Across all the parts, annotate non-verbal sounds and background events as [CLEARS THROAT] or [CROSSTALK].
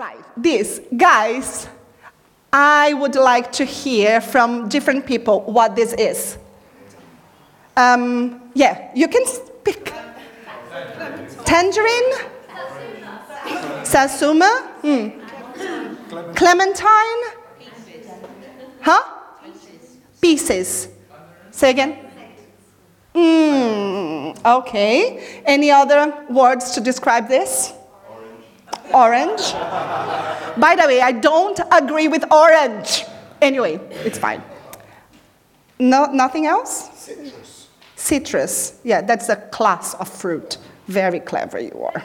Right, this, guys, I would like to hear from different people what this is. Um, yeah, you can speak. Tangerine? Satsuma? Hmm. Clementine? Huh? Pieces. Say again? Mm, okay. Any other words to describe this? Orange. By the way, I don't agree with orange. Anyway, it's fine. No, nothing else? Citrus. Citrus. Yeah, that's a class of fruit. Very clever you are.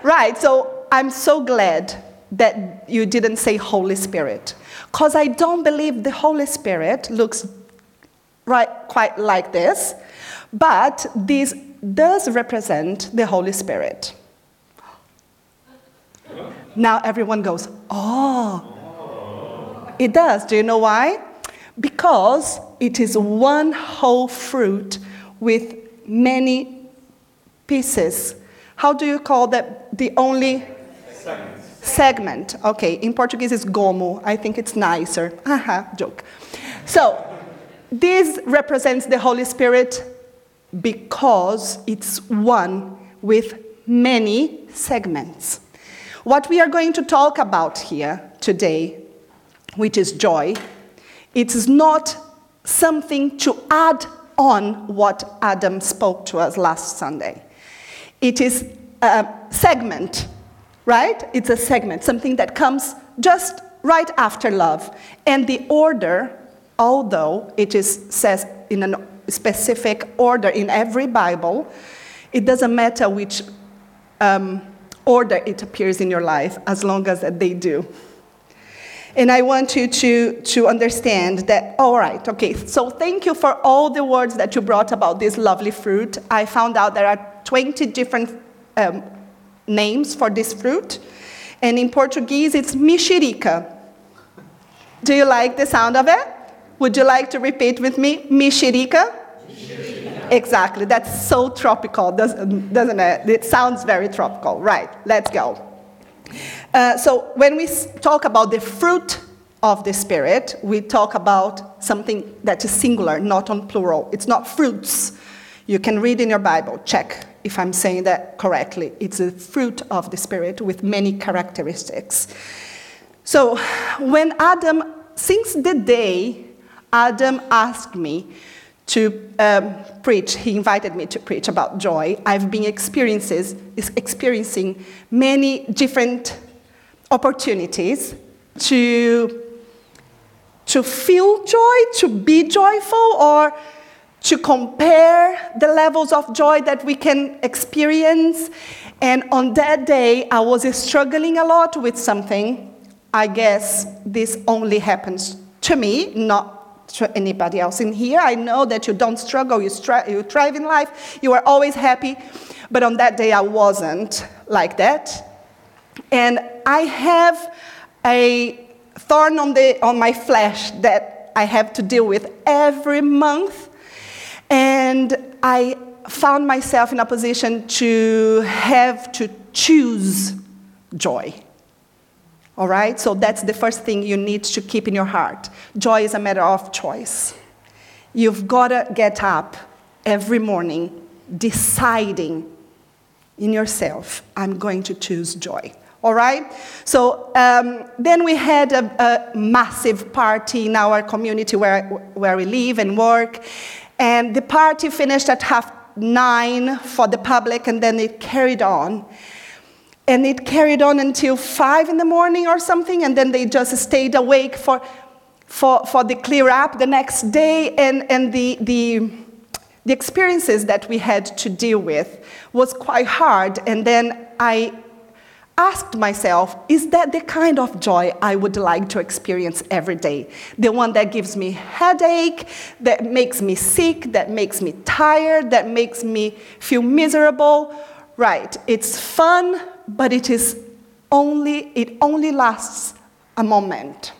[LAUGHS] right, so I'm so glad that you didn't say Holy Spirit. Because I don't believe the Holy Spirit looks right, quite like this, but this does represent the Holy Spirit. Now everyone goes, oh. It does. Do you know why? Because it is one whole fruit with many pieces. How do you call that? The only segment. segment. Okay, in Portuguese it's gomo. I think it's nicer. [LAUGHS] Haha, joke. So, this represents the Holy Spirit because it's one with many segments. What we are going to talk about here today, which is joy, it is not something to add on what Adam spoke to us last Sunday. It is a segment, right? It's a segment, something that comes just right after love. And the order, although it is says in a specific order in every Bible, it doesn't matter which um, order it appears in your life as long as they do. And I want you to, to understand that, all right, okay, so thank you for all the words that you brought about this lovely fruit. I found out there are 20 different um, names for this fruit. And in Portuguese, it's mexerica. Do you like the sound of it? Would you like to repeat with me? Mexerica? Exactly. That's so tropical, doesn't, doesn't it? It sounds very tropical. Right. Let's go. Uh, so when we talk about the fruit of the Spirit, we talk about something that is singular, not on plural. It's not fruits. You can read in your Bible, check if I'm saying that correctly. It's a fruit of the Spirit with many characteristics. So when Adam, since the day Adam asked me to um, preach. He invited me to preach about joy. I've been experiences, experiencing many different opportunities to, to feel joy, to be joyful, or to compare the levels of joy that we can experience. And on that day, I was struggling a lot with something. I guess this only happens to me, not anybody else in here. I know that you don't struggle, you, stri- you thrive in life, you are always happy. But on that day, I wasn't like that. And I have a thorn on, the, on my flesh that I have to deal with every month. And I found myself in a position to have to choose joy. All right? So that's the first thing you need to keep in your heart. Joy is a matter of choice. You've got to get up every morning deciding in yourself, I'm going to choose joy. All right? So um, then we had a, a, massive party in our community where, where we live and work. And the party finished at half nine for the public, and then it carried on. And it carried on until five in the morning or something, and then they just stayed awake for, for, for the clear up the next day. And, and the, the, the experiences that we had to deal with was quite hard. And then I asked myself, is that the kind of joy I would like to experience every day? The one that gives me headache, that makes me sick, that makes me tired, that makes me feel miserable? Right, it's fun, but it is only, it only lasts a moment.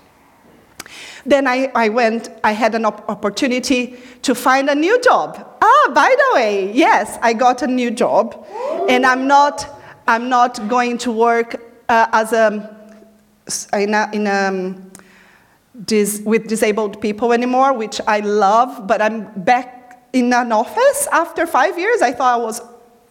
Then I, I went, I had an op- opportunity to find a new job. Ah, by the way, yes, I got a new job. And I'm not, I'm not going to work uh, as a in a, in a um, dis, with disabled people anymore, which I love. But I'm back in an office after five years. I thought I was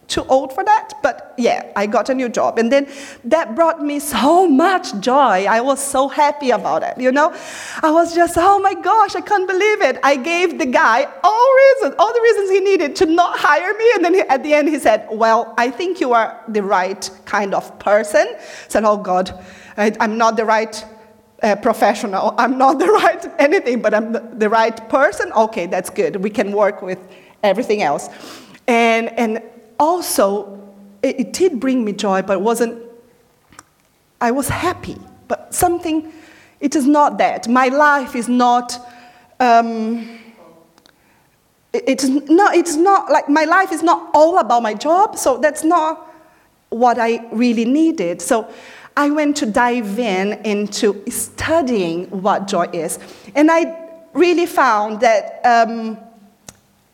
too old for that, but yeah, I got a new job. And then that brought me so much joy. I was so happy about it, you know? I was just, oh my gosh, I can't believe it. I gave the guy all reasons, all the reasons he needed to not hire me. And then he, at the end, he said, well, I think you are the right kind of person. I said, oh God, I, am not the right uh, professional. I'm not the [LAUGHS] right anything, but I'm the, the right person. Okay, that's good. We can work with everything else. And, and also, it, it did bring me joy, but wasn't, I was happy. But something, it is not that. My life is not, um, it, it's not, it's not like my life is not all about my job, so that's not what I really needed. So I went to dive in into studying what joy is. And I really found that um,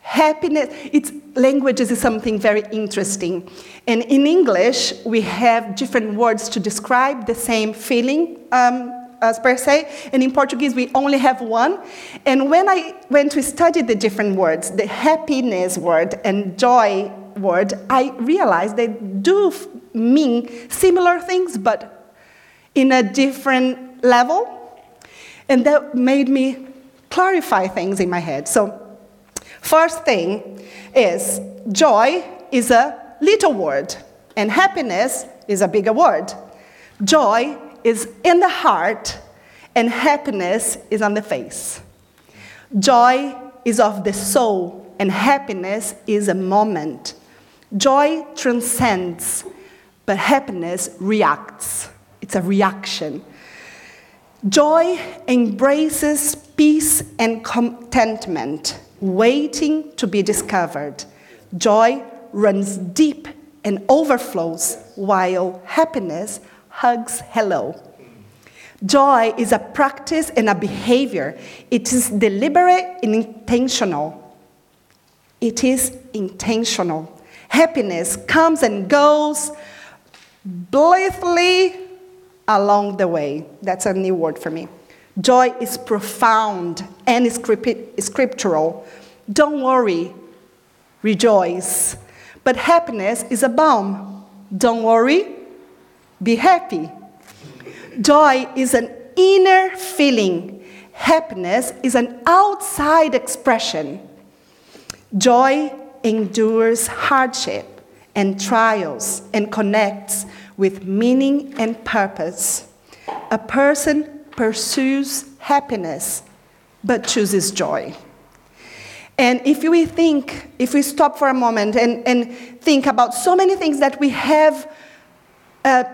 happiness, its languages is something very interesting. And in English, we have different words to describe the same feeling. Um, as per se, and in Portuguese we only have one. And when I went to study the different words, the happiness word and joy word, I realized they do mean similar things, but in a different level. And that made me clarify things in my head. So, first thing is joy is a little word, and happiness is a bigger word. Joy is in the heart, and happiness is on the face. Joy is of the soul, and happiness is a moment. Joy transcends, but happiness reacts. It's a reaction. Joy embraces peace and contentment, waiting to be discovered. Joy runs deep and overflows, while happiness hugs hello. Joy is a practice and a behavior. It is deliberate and intentional. It is intentional. Happiness comes and goes blithely along the way. That's a new word for me. Joy is profound and scriptural. Don't worry, rejoice. But happiness is a balm. Don't worry, be happy. Joy is an inner feeling. Happiness is an outside expression. Joy endures hardship and trials and connects with meaning and purpose. A person pursues happiness but chooses joy. And if we think, if we stop for a moment and, and think about so many things that we have uh,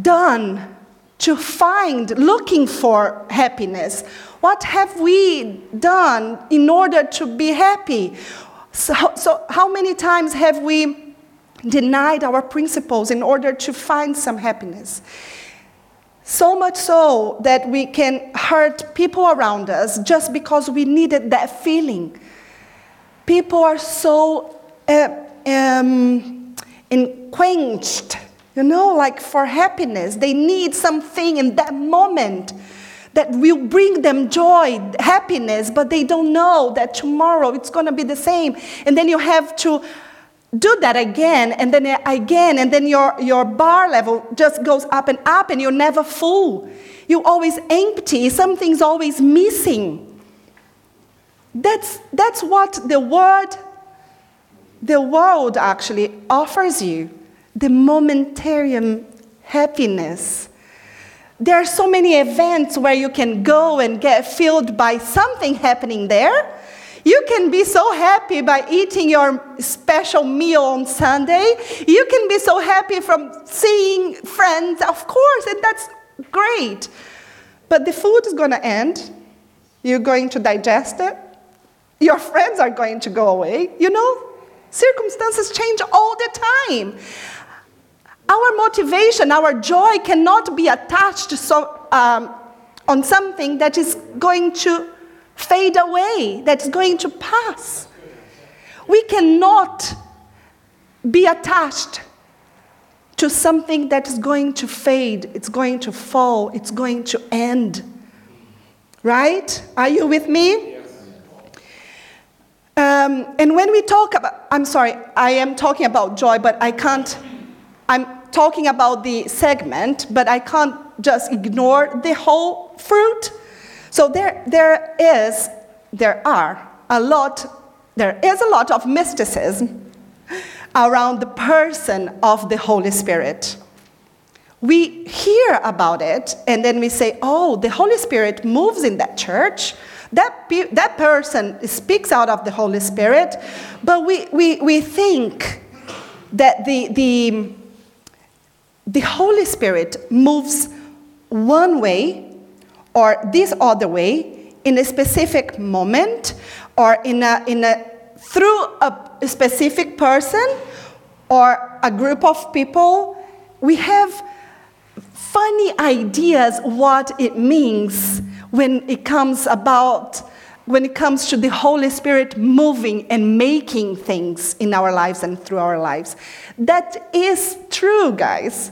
done to find, looking for happiness, what have we done in order to be happy? So, so, how many times have we denied our principles in order to find some happiness? So much so that we can hurt people around us just because we needed that feeling. People are so uh, um, enquenched, you know, like for happiness. They need something in that moment that will bring them joy, happiness, but they don't know that tomorrow it's going to be the same. And then you have to do that again and then again, and then your, your bar level just goes up and up, and you're never full. You're always empty, something's always missing. That's, that's what the word, the world actually offers you the momentary happiness there are so many events where you can go and get filled by something happening there. You can be so happy by eating your special meal on Sunday. You can be so happy from seeing friends, of course, and that's great. But the food is going to end. You're going to digest it. Your friends are going to go away. You know, circumstances change all the time. Our motivation, our joy cannot be attached so, um, on something that is going to fade away, that's going to pass. We cannot be attached to something that is going to fade, it's going to fall, it's going to end. Right? Are you with me? Um, and when we talk about, I'm sorry, I am talking about joy, but I can't, I'm talking about the segment, but I can't just ignore the whole fruit. So there, there is, there are a lot, there is a lot of mysticism around the person of the Holy Spirit. We hear about it and then we say, oh, the Holy Spirit moves in that church. That, pe- that person speaks out of the Holy Spirit, but we, we, we think that the, the, the Holy Spirit moves one way or this other way in a specific moment or in a, in a, through a specific person or a group of people. We have funny ideas what it means when it comes about when it comes to the Holy Spirit moving and making things in our lives and through our lives. That is true, guys.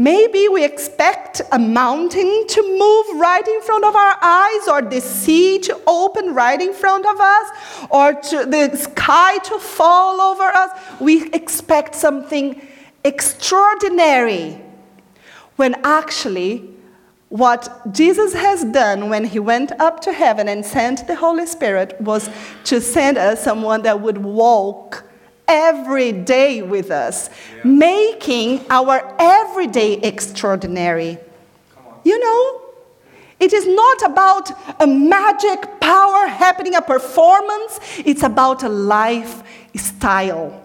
Maybe we expect a mountain to move right in front of our eyes, or the sea to open right in front of us, or the sky to fall over us. We expect something extraordinary when actually what Jesus has done when he went up to heaven and sent the Holy Spirit was to send us someone that would walk every day with us, yeah. making our everyday extraordinary. You know, it is not about a magic power happening, a performance, it's about a lifestyle.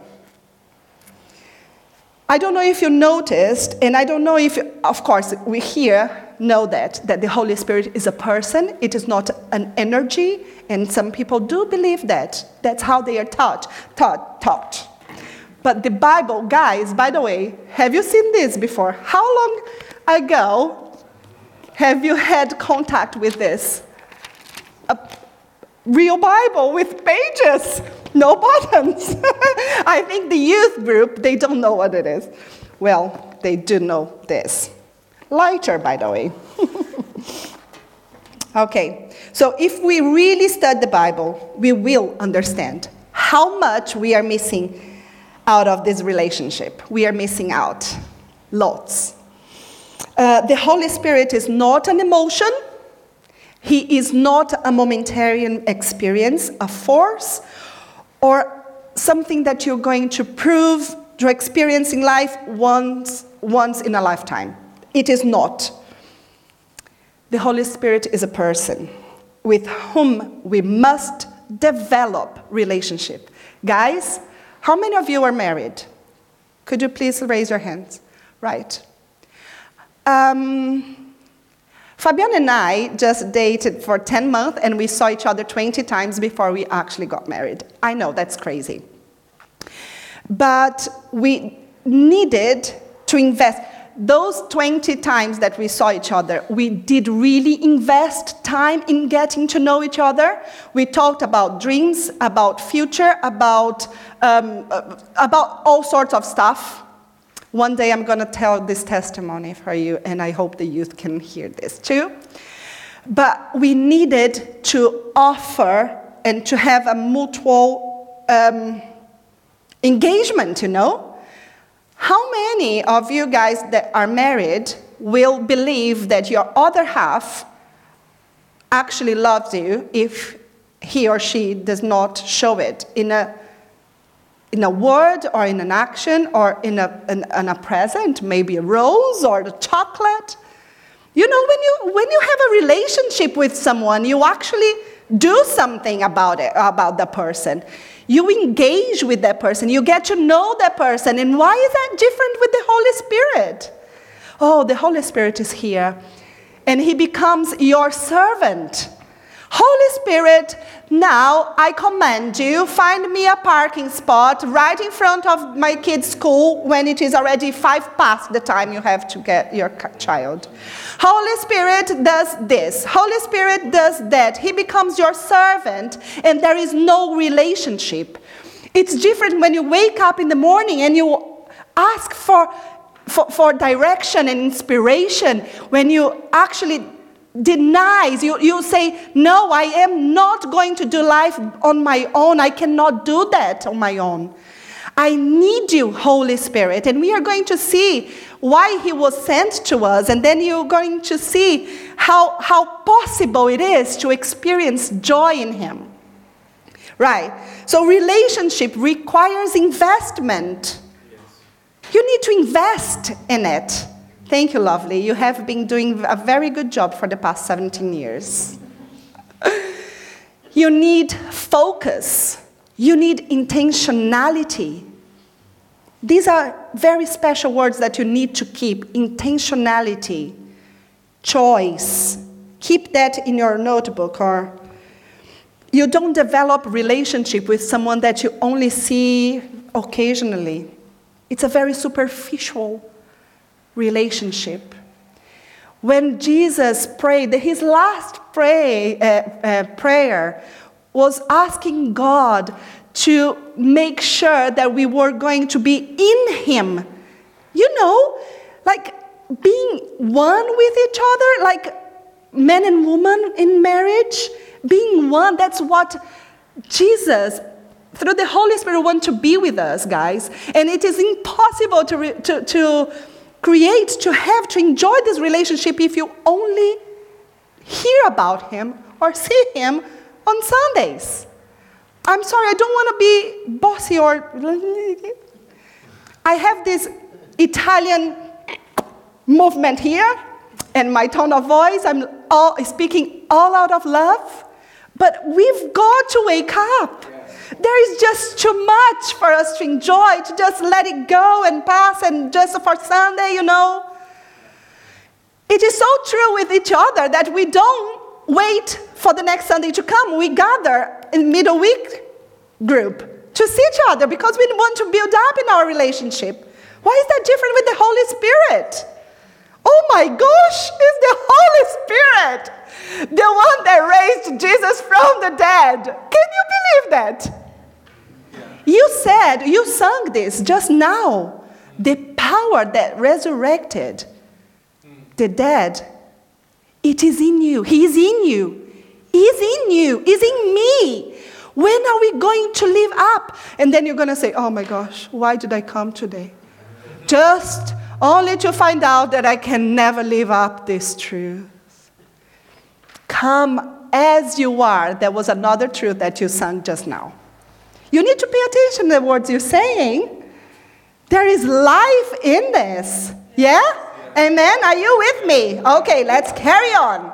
I don't know if you noticed, and I don't know if, of course, we here know that, that the Holy Spirit is a person, it is not an energy, and some people do believe that. That's how they are taught, taught, taught. But the Bible, guys, by the way, have you seen this before? How long ago have you had contact with this? A real Bible with pages, no [LAUGHS] buttons. I think the youth group, they don't know what it is. Well, they do know this. Lighter, by the way. [LAUGHS] okay, so if we really study the Bible, we will understand how much we are missing out of this relationship. We are missing out lots. Uh, the Holy Spirit is not an emotion, He is not a momentary experience, a force, or something that you're going to prove to experience in life once, once in a lifetime. It is not. The Holy Spirit is a person with whom we must develop relationship. Guys, how many of you are married? Could you please raise your hands? Right. Um, Fabian and I just dated for 10 months and we saw each other 20 times before we actually got married. I know that's crazy. But we needed to invest those 20 times that we saw each other, we did really invest time in getting to know each other. We talked about dreams, about future, about, um, uh, about all sorts of stuff. One day I'm going to tell this testimony for you, and I hope the youth can hear this too. But we needed to offer and to have a mutual um, engagement, you know? How many of you guys that are married will believe that your other half actually loves you if he or she does not show it in a, in a word or in an action or in a, in, in a present, maybe a rose or a chocolate? You know, when you, when you have a relationship with someone, you actually do something about it, about the person. You engage with that person, you get to know that person. And why is that different with the Holy Spirit? Oh, the Holy Spirit is here, and He becomes your servant. Holy Spirit, now I command you, find me a parking spot right in front of my kid's school when it is already five past the time you have to get your child. Holy Spirit does this. Holy Spirit does that. He becomes your servant, and there is no relationship. It's different when you wake up in the morning and you ask for for, for direction and inspiration, when you actually denies, you, you say, No, I am not going to do life on my own. I cannot do that on my own. I need you, Holy Spirit. And we are going to see why He was sent to us. And then you're going to see how, how possible it is to experience joy in Him. Right? So, relationship requires investment. You need to invest in it. Thank you, lovely. You have been doing a very good job for the past 17 years. you need focus, you need intentionality. These are very special words that you need to keep intentionality, choice. Keep that in your notebook or you don't develop relationship with someone that you only see occasionally. It's a very superficial relationship. When Jesus prayed, his last pray, uh, uh, prayer was asking God to make sure that we were going to be in Him. You know, like being one with each other, like men and woman in marriage, being one, that's what Jesus through the Holy Spirit want to be with us, guys. And it is impossible to, to, to create, to have, to enjoy this relationship if you only hear about Him or see Him on Sundays. I'm sorry, I don't want to be bossy or. I have this Italian movement here, and my tone of voice, I'm all, speaking all out of love. But we've got to wake up. There is just too much for us to enjoy, to just let it go and pass, and just for Sunday, you know. It is so true with each other that we don't wait for the next Sunday to come. We gather in middle week group to see each other because we want to build up in our relationship. Why is that different with the Holy Spirit? Oh my gosh, it's the Holy Spirit, the one that raised Jesus from the dead. Can you believe that? You said, you sung this just now. The power that resurrected the dead, it is in you. He is in you. He's in you. He's in me. When are we going to live up? And then you're going to say, oh my gosh, why did I come today? Just only to find out that I can never live up this truth. Come as you are. There was another truth that you sang just now. You need to pay attention to the words you're saying. There is life in this. Yeah? Amen? Are you with me? Okay, let's carry on.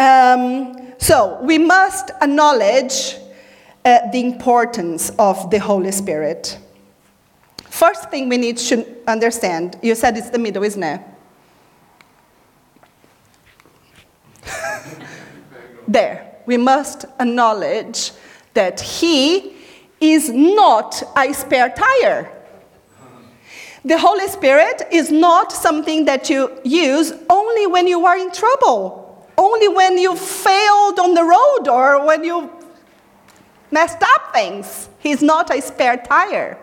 Um, so, we must acknowledge uh, the importance of the Holy Spirit. First thing we need to understand you said it's the middle, isn't it? [LAUGHS] there. We must acknowledge that He is not a spare tire. The Holy Spirit is not something that you use only when you are in trouble, only when you failed on the road or when you messed up things. He's not a spare tire.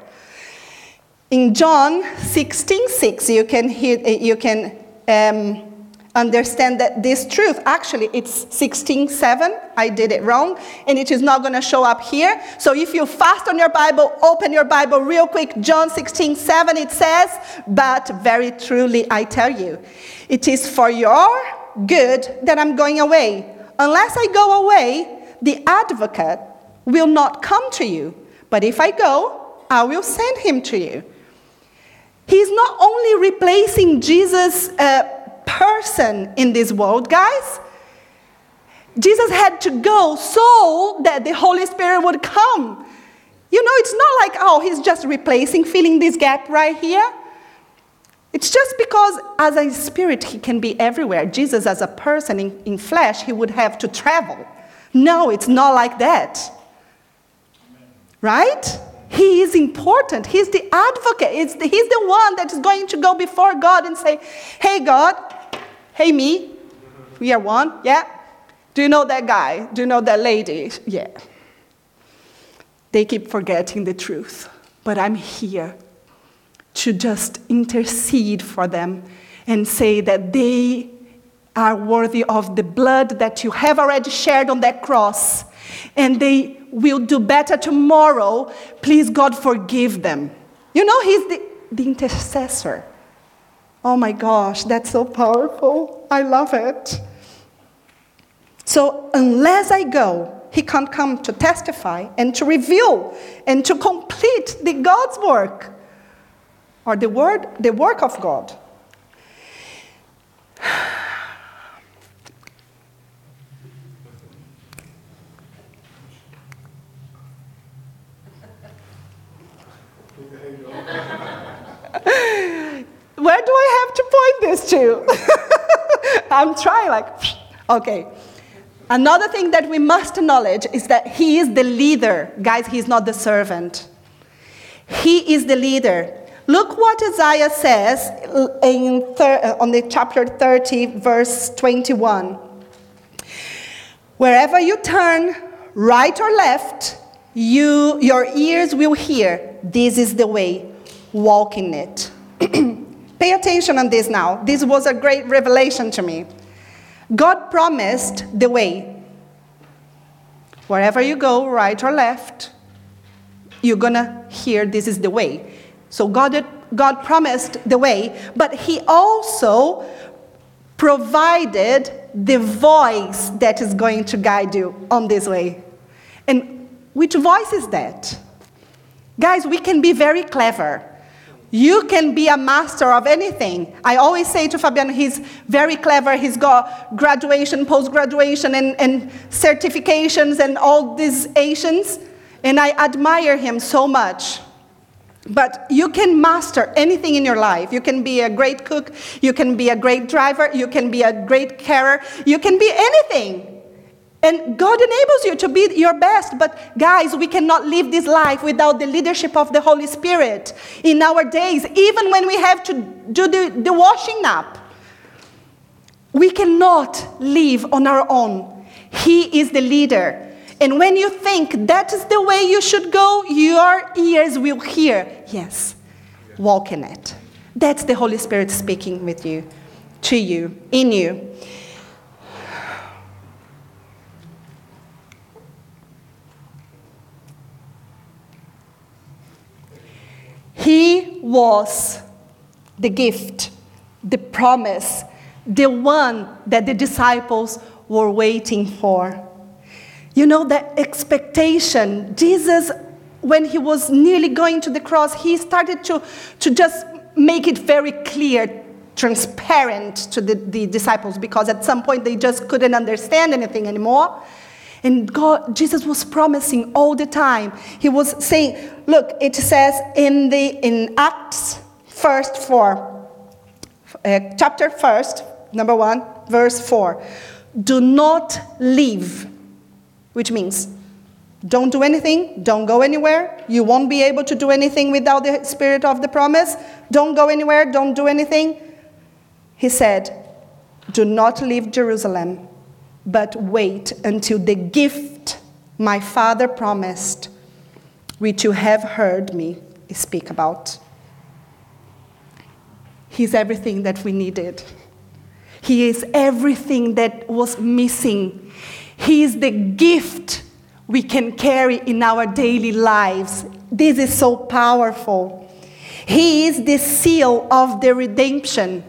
In John 16 6, you can, hear, you can um, understand that this truth. Actually it's 16:7 i did it wrong and it is not going to show up here. So if you fast on your bible open your bible real quick. John 16:7 it says but very truly i tell you it is for your good that i'm going away. Unless i go away the advocate will not come to you. But if i go i will send him to you. He's not only replacing jesus uh, person in this world, guys. Jesus had to go so that the Holy Spirit would come. You know, it's not like, oh, he's just replacing, filling this gap right here. It's just because, as a spirit, he can be everywhere. Jesus, as a person in, in flesh, he would have to travel. No, it's not like that. Right? He is important. He's the advocate. The, he's the one that is going to go before God and say, Hey, God, Hey, me, we are one, yeah? Do you know that guy? Do you know that lady? Yeah. They keep forgetting the truth, but I'm here. to just intercede for them and say that they are worthy of the blood that you have already shared on that cross and they will do better tomorrow. Please, God, forgive them. You know, He's the, the intercessor. Oh my gosh, that's so powerful. I love it. So, unless I go, he can't come to testify and to reveal and to complete the God's work or the word, the work of God. [LAUGHS] Where do I have to point this to? [LAUGHS] I'm trying, like, [SNIFFS] okay. Another thing that we must acknowledge is that he is the leader. Guys, he's not the servant. He is the leader. Look what Isaiah says in thir- uh, on the chapter 30, verse 21. Wherever you turn, right or left, you, your ears will hear, This is the way, walk in it. [CLEARS THROAT] Pay attention on this now. This was a great revelation to me. God promised the way. Wherever you go, right or left, you're gonna hear this is the way. So God, God promised the way, but He also provided the voice that is going to guide you on this way. And which voice is that? Guys, we can be very clever. You can be a master of anything. I always say to Fabian, he's very clever. He's got graduation, post graduation, and, and certifications and all these Asians. And I admire him so much. But you can master anything in your life. You can be a great cook, you can be a great driver, you can be a great carer, you can be anything. And God enables you to be your best. But guys, we cannot live this life without the leadership of the Holy Spirit in our days, even when we have to do the, the washing up. We cannot live on our own. He is the leader. And when you think that is the way you should go, your ears will hear, yes, walk in it. That's the Holy Spirit speaking with you, to you, in you. He was the gift, the promise, the one that the disciples were waiting for. You know, that expectation. Jesus, when he was nearly going to the cross, he started to, to just make it very clear, transparent to the, the disciples, because at some point they just couldn't understand anything anymore. And God, Jesus was promising all the time. He was saying, look, it says in the in Acts first four, uh, chapter first, number one, verse four. Do not leave, which means don't do anything, don't go anywhere. You won't be able to do anything without the spirit of the promise. Don't go anywhere, don't do anything. He said, Do not leave Jerusalem but wait until the gift my Father promised, which you have heard me speak about. He's everything that we needed. He is everything that was missing. He is the gift we can carry in our daily lives. This is so powerful. He is the seal of the redemption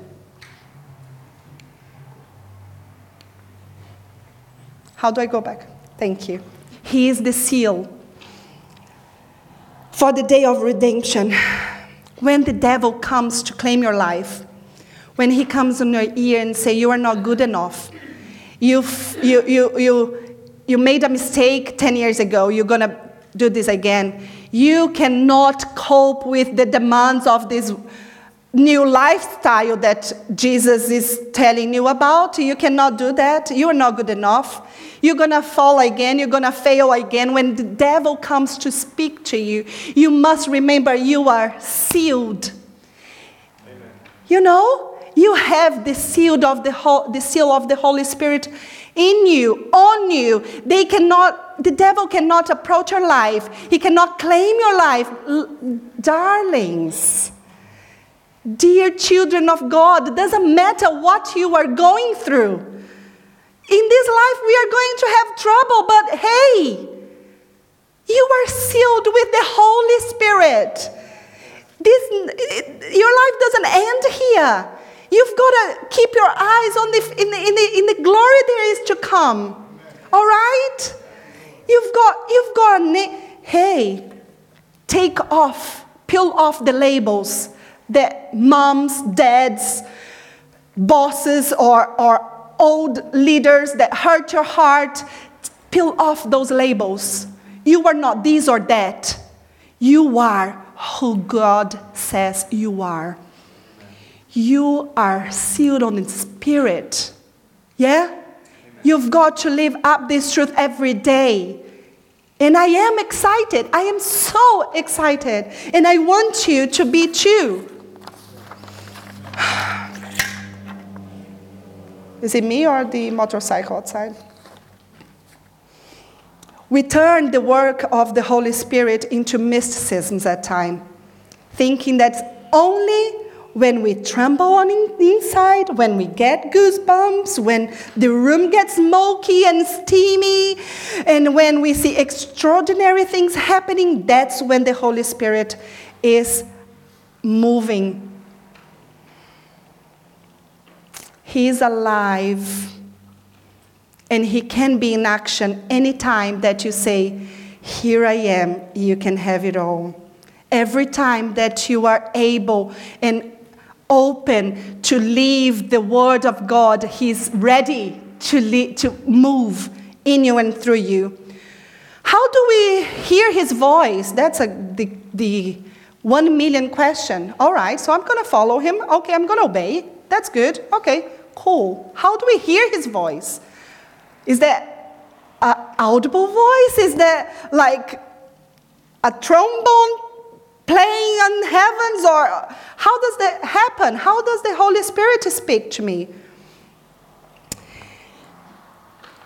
How do I go back? Thank you. He is the seal for the day of redemption. When the devil comes to claim your life, when he comes in your ear and say you are not good enough, You've, you, you, you, you made a mistake 10 years ago, you're going to do this again. You cannot cope with the demands of this new lifestyle that Jesus is telling you about. You cannot do that. You are not good enough. You're going to fall again. You're going to fail again. When the devil comes to speak to you, you must remember you are sealed. Amen. You know, you have the seal of the, the seal of the Holy Spirit in you, on you. They cannot, the devil cannot approach your life. He cannot claim your life. L- darlings, Dear children of God, it doesn't matter what you are going through. In this life, we are going to have trouble, but hey, you are sealed with the Holy Spirit. This, your life doesn't end here. You've got to keep your eyes on the, in, the, in, the, in the glory there is to come. All right? You've got, you've got, hey, take off, peel off the labels that moms, dads, bosses, or, or old leaders that hurt your heart, peel off those labels. You are not this or that. You are who God says you are. You are sealed on the Spirit. Yeah? You've got to live up this truth every day. And I am excited. I am so excited. And I want you to be too. [SIGHS] Is it me or the motorcycle outside? We turn the work of the Holy Spirit into mysticism at time, thinking that only when we tremble on the inside, when we get goosebumps, when the room gets smoky and steamy, and when we see extraordinary things happening, that's when the Holy Spirit is moving. He is alive and He can be in action anytime that you say, Here I am, you can have it all. Every time that you are able and open to leave the Word of God, He's ready to, lead, to move in you and through you. How do we hear His voice? That's a, the, the one million question. All right, so I'm going to follow Him. Okay, I'm going to obey. That's good. Okay, cool. How do we hear His voice? Is that an audible voice? Is that like a trombone playing on heavens? Or how does that happen? How does the Holy Spirit speak to me?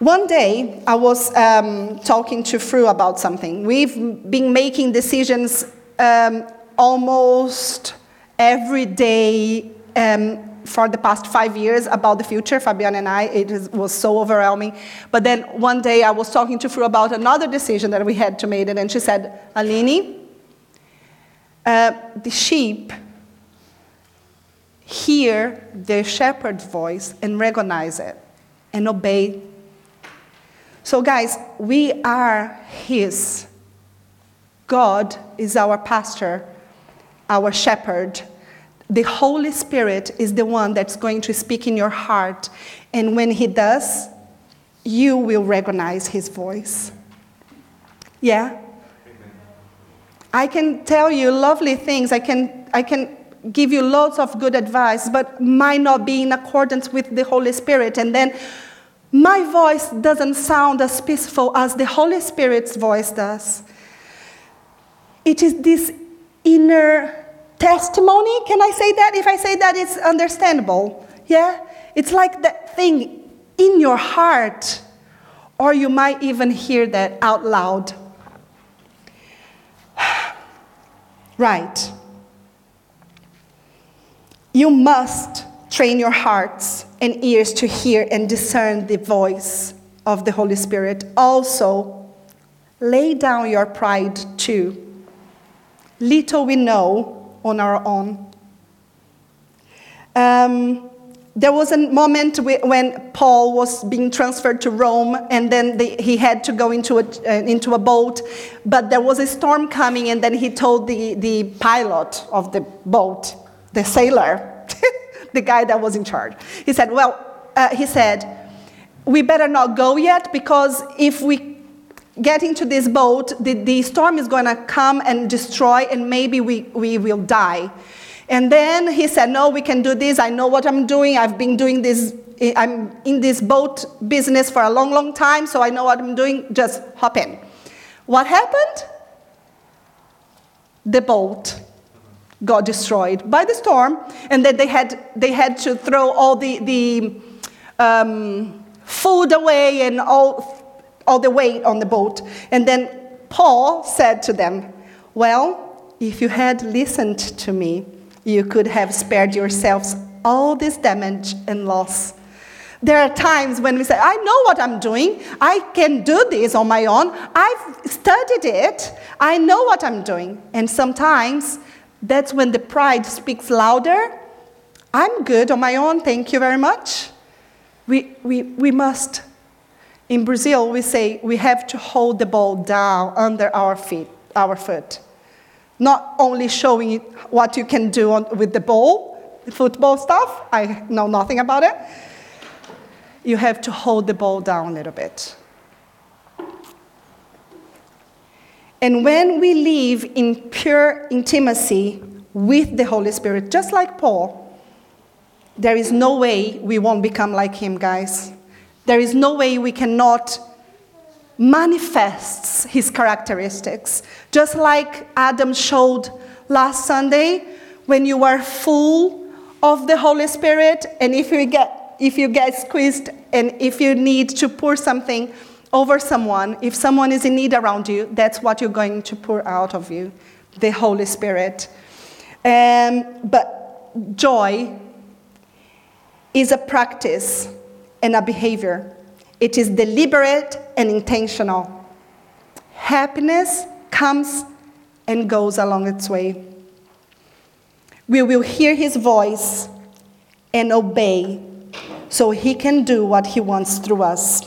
One day, I was um, talking to Fru about something. We've been making decisions um, almost every day um, for the past five years about the future, Fabian and I. It was so overwhelming. But then one day I was talking to Fru about another decision that we had to make, and she said, Alini, uh, the sheep hear the shepherd's voice and recognize it and obey. So, guys, we are His. God is our pastor, our shepherd, the Holy Spirit is the one that's going to speak in your heart. And when He does, you will recognize His voice. Yeah? I can tell you lovely things. I can, I can give you lots of good advice, but might not be in accordance with the Holy Spirit. And then my voice doesn't sound as peaceful as the Holy Spirit's voice does. It is this inner testimony. Can I say that? If I say that, it's understandable. Yeah? It's like that thing in your heart, or you might even hear that out loud. [SIGHS] right. You must train your hearts and ears to hear and discern the voice of the Holy Spirit. Also, lay down your pride too. Little we know on our own. Um, there was a moment when Paul was being transferred to Rome, and then the, he had to go into a, uh, into a boat, but there was a storm coming, and then he told the, the pilot of the boat, the sailor, [LAUGHS] the guy that was in charge, he said, Well, uh, he said, we better not go yet because if we get into this boat, the, the storm is going to come and destroy, and maybe we, we will die. And then he said, No, we can do this. I know what I'm doing. I've been doing this. I'm in this boat business for a long, long time, so I know what I'm doing. Just hop in. What happened? The boat got destroyed by the storm, and then they had, they had to throw all the, the um, food away and all all the weight on the boat. And then Paul said to them, Well, if you had listened to me, you could have spared yourselves all this damage and loss. There are times when we say, I know what I'm doing. I can do this on my own. I've studied it. I know what I'm doing. And sometimes that's when the pride speaks louder. I'm good on my own. Thank you very much. We, we, we must, in Brazil, we say we have to hold the ball down under our feet, our foot. Not only showing what you can do on, with the ball, the football stuff, I know nothing about it you have to hold the ball down a little bit. And when we live in pure intimacy with the Holy Spirit, just like Paul, there is no way we won't become like him, guys. There is no way we cannot manifest his characteristics. Just like Adam showed last Sunday, when you are full of the Holy Spirit, and if you get if you get squeezed and if you need to pour something over someone, if someone is in need around you, that's what you're going to pour out of you the Holy Spirit. Um, but joy is a practice and a behavior, it is deliberate and intentional. Happiness comes and goes along its way. We will hear his voice and obey so he can do what he wants through us.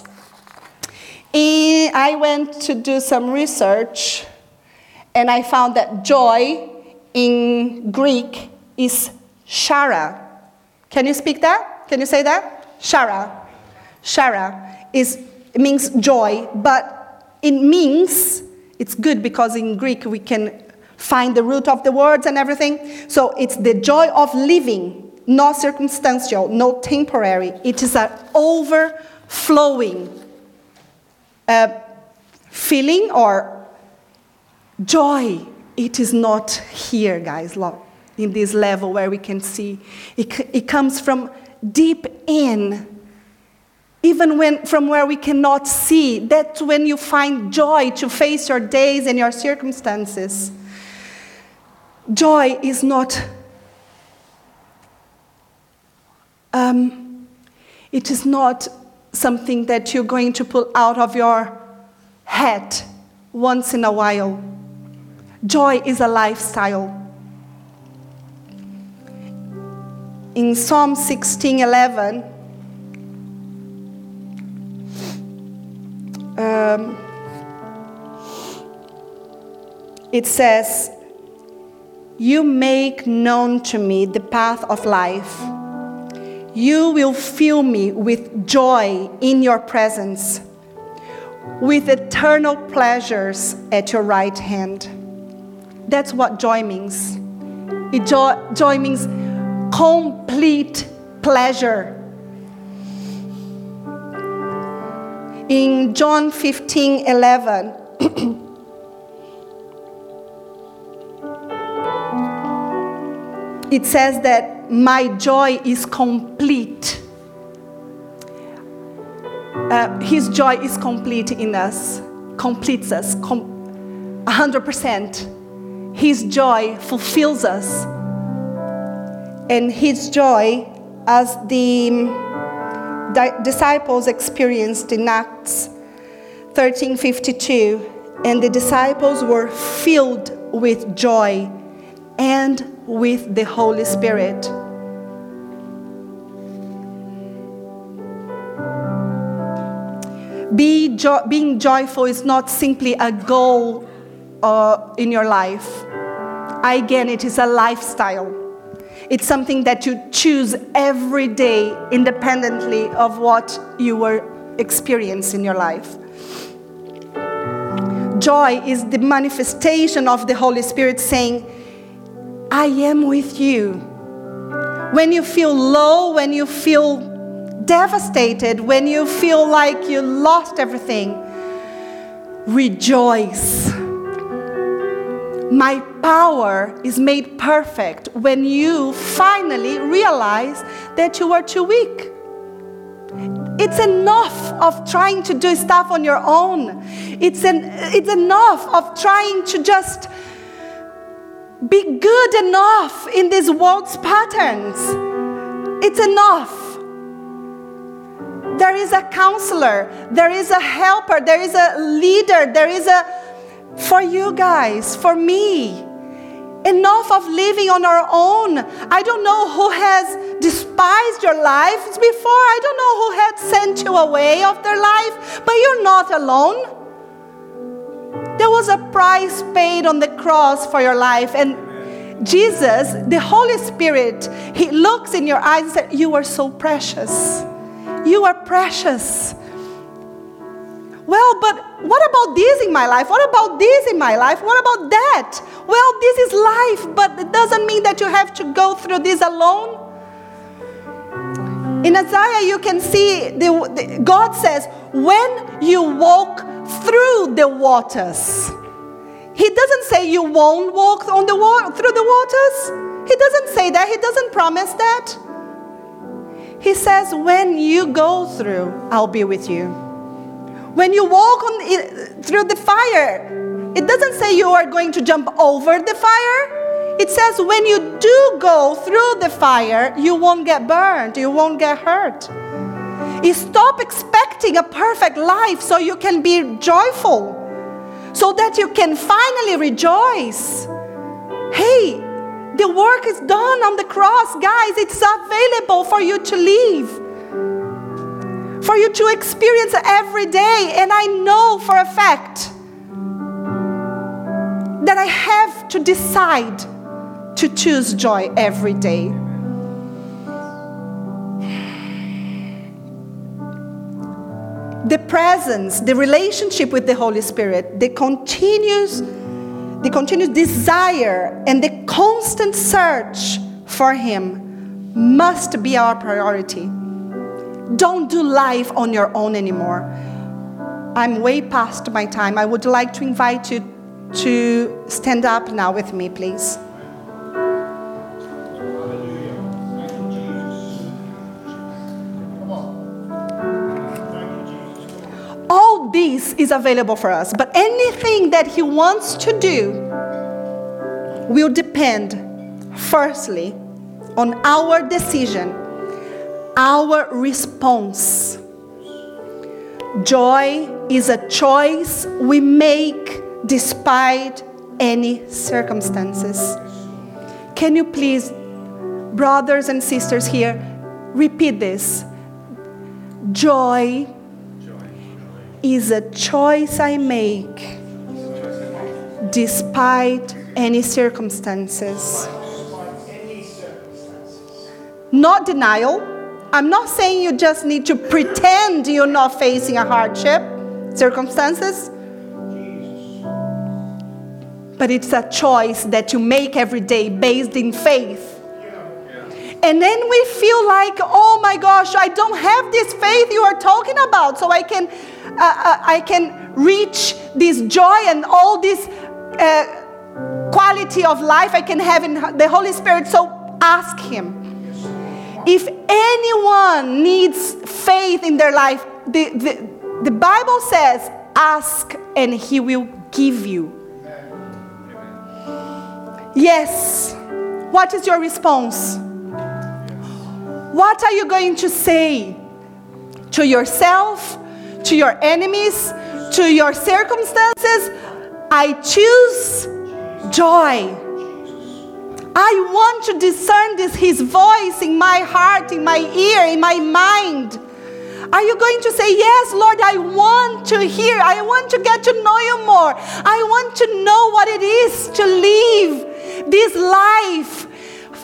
And I went to do some research and I found that joy in Greek is chara. Can you speak that? Can you say that? Chara. Chara is means joy, but it means it's good because in Greek we can find the root of the words and everything. So it's the joy of living not circumstantial, not temporary. It is an overflowing uh, feeling or joy. It is not here, guys, in this level where we can see. It, it comes from deep in, even when, from where we cannot see. That's when you find joy to face your days and your circumstances. Joy is not um, it is not something that you're going to pull out of your head once in a while. Joy is a lifestyle. In Psalm 16:11, um, it says, "You make known to me the path of life." You will fill me with joy in your presence, with eternal pleasures at your right hand. That's what joy means. It joy, joy means complete pleasure. In John 15 11, it says that my joy is complete. Uh, his joy is complete in us, completes us, com- 100%. His joy fulfills us. And his joy, as the di- disciples experienced in Acts 13:52, and the disciples were filled with joy and with the Holy Spirit. Be jo- being joyful is not simply a goal uh, in your life. Again, it is a lifestyle. It's something that you choose every day, independently of what you were experiencing in your life. Joy is the manifestation of the Holy Spirit saying, I am with you. When you feel low, when you feel devastated, when you feel like you lost everything, rejoice. My power is made perfect when you finally realize that you are too weak. It's enough of trying to do stuff on your own. It's, an, it's enough of trying to just be good enough in this world's patterns. It's enough. There is a counselor, there is a helper, there is a leader, there is a, for you guys, for me. Enough of living on our own. I don't know who has despised your lives before. I don't know who had sent you away of their life, but you're not alone. There was a price paid on the cross for your life, and Jesus, the Holy Spirit, He looks in your eyes and says, You are so precious. You are precious. Well, but what about this in my life? What about this in my life? What about that? Well, this is life, but it doesn't mean that you have to go through this alone. In Isaiah, you can see the, the, God says, when you walk through the waters, He doesn't say you won't walk on the wa- through the waters. He doesn't say that. He doesn't promise that. He says, when you go through, I'll be with you. When you walk on it, through the fire, it doesn't say you are going to jump over the fire. It says when you do go through the fire, you won't get burned, you won't get hurt. You stop expecting a perfect life so you can be joyful, so that you can finally rejoice. Hey, the work is done on the cross, guys. It's available for you to live, for you to experience every day. And I know for a fact that I have to decide to choose joy every day. The presence, the relationship with the Holy Spirit, the continuous, the continuous desire and the constant search for Him must be our priority. Don't do life on your own anymore. I'm way past my time. I would like to invite you to stand up now with me, please. all this is available for us. But anything that He wants to do will depend, firstly, on our decision, our response. Joy is a choice we make despite any circumstances. Can you please, brothers and sisters here, repeat this? Joy is a choice I make despite any circumstances. Not denial. I'm not saying you just need to pretend you're not facing a hardship, circumstances. But it's a choice that you make every day based in faith. And then we feel like, oh my gosh, I don't have this faith you are talking about, so I can, uh, uh, I can reach this joy and all this uh, quality of life I can have in the Holy Spirit. So ask Him. If anyone needs faith in their life, the, the, the Bible says, ask and He will give you. Yes. What is your response? What are you going to say to yourself, to your enemies, to your circumstances? I choose joy. I want to discern this his voice in my heart, in my ear, in my mind. Are you going to say, Yes, Lord, I want to hear, I want to get to know you more. I want to know what it is to live this life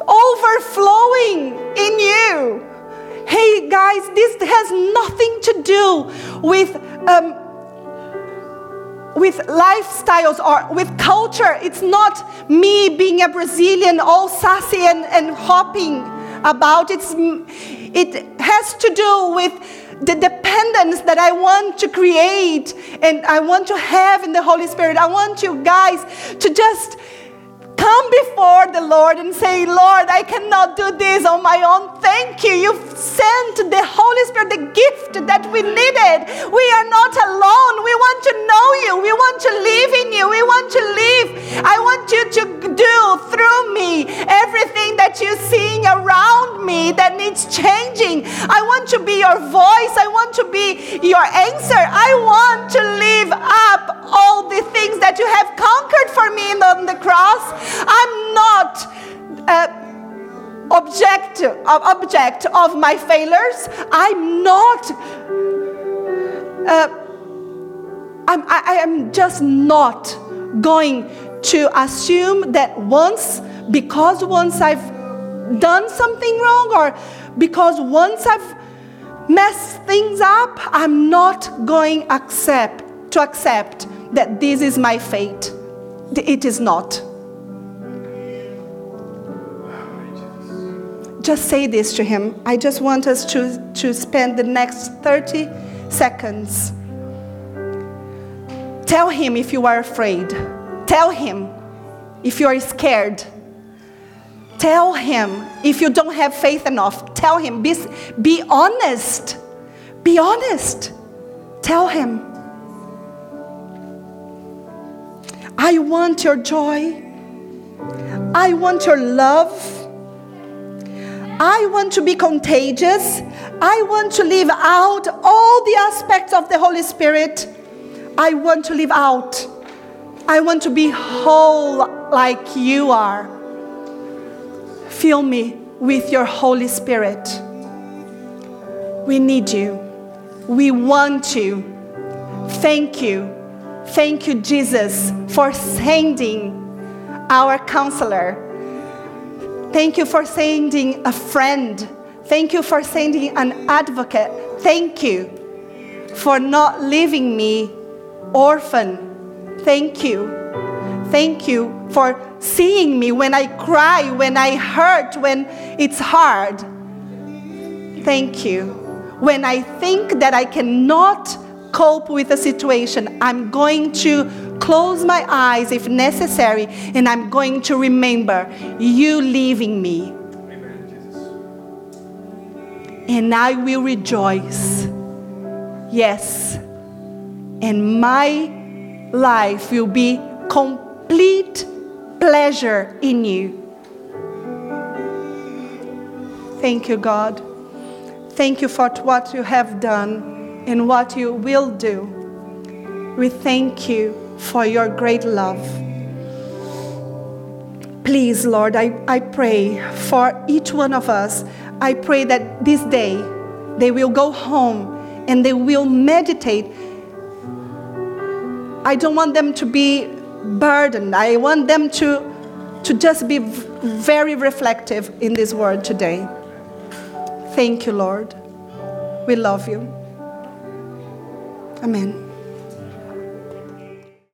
overflowing in you. Hey, guys, this has nothing to do with. Um, with lifestyles or with culture. It's not me being a Brazilian all sassy and, and hopping about. It's, it has to do with the dependence that I want to create and I want to have in the Holy Spirit. I want you guys to just come before the Lord and say, Lord, I cannot do this on my own. Thank you. You've sent the Holy Spirit, the gift that we needed. We are not alone. We want to know you. We want to live in you. We want to live. I want you to do through me everything that you're seeing around me that needs changing. I want to be your voice. I want to be your answer. I want to live up all the things that you have conquered for me on the cross. I'm not. Uh, object, uh, object of my failures. I'm not. Uh, I'm, I, I am just not going to assume that once, because once I've done something wrong, or because once I've messed things up, I'm not going accept to accept that this is my fate. It is not. Just say this to him. I just want us to, to spend the next 30 seconds. Tell him if you are afraid. Tell him if you are scared. Tell him if you don't have faith enough. Tell him. Be, be honest. Be honest. Tell him. I want your joy. I want your love. I want to be contagious. I want to live out all the aspects of the Holy Spirit. I want to live out. I want to be whole like you are. Fill me with your Holy Spirit. We need you. We want you. Thank you. Thank you, Jesus, for sending our counselor Thank you for sending a friend. Thank you for sending an advocate. Thank you for not leaving me orphan. Thank you. Thank you for seeing me when I cry, when I hurt, when it's hard. Thank you. When I think that I cannot cope with a situation, I'm going to close my eyes if necessary, and I'm going to remember you leaving me. Amen, And I will rejoice. Yes. And my life will be complete pleasure in you. Thank you, God. Thank you for what you have done and what you will do. We thank you for your great love. Please, Lord, I, I pray for each one of us. I pray that this day they will go home and they will meditate. I don't want them to be burdened. I want them to, to just be very reflective in this word today. Thank you, Lord. We love you. Amen.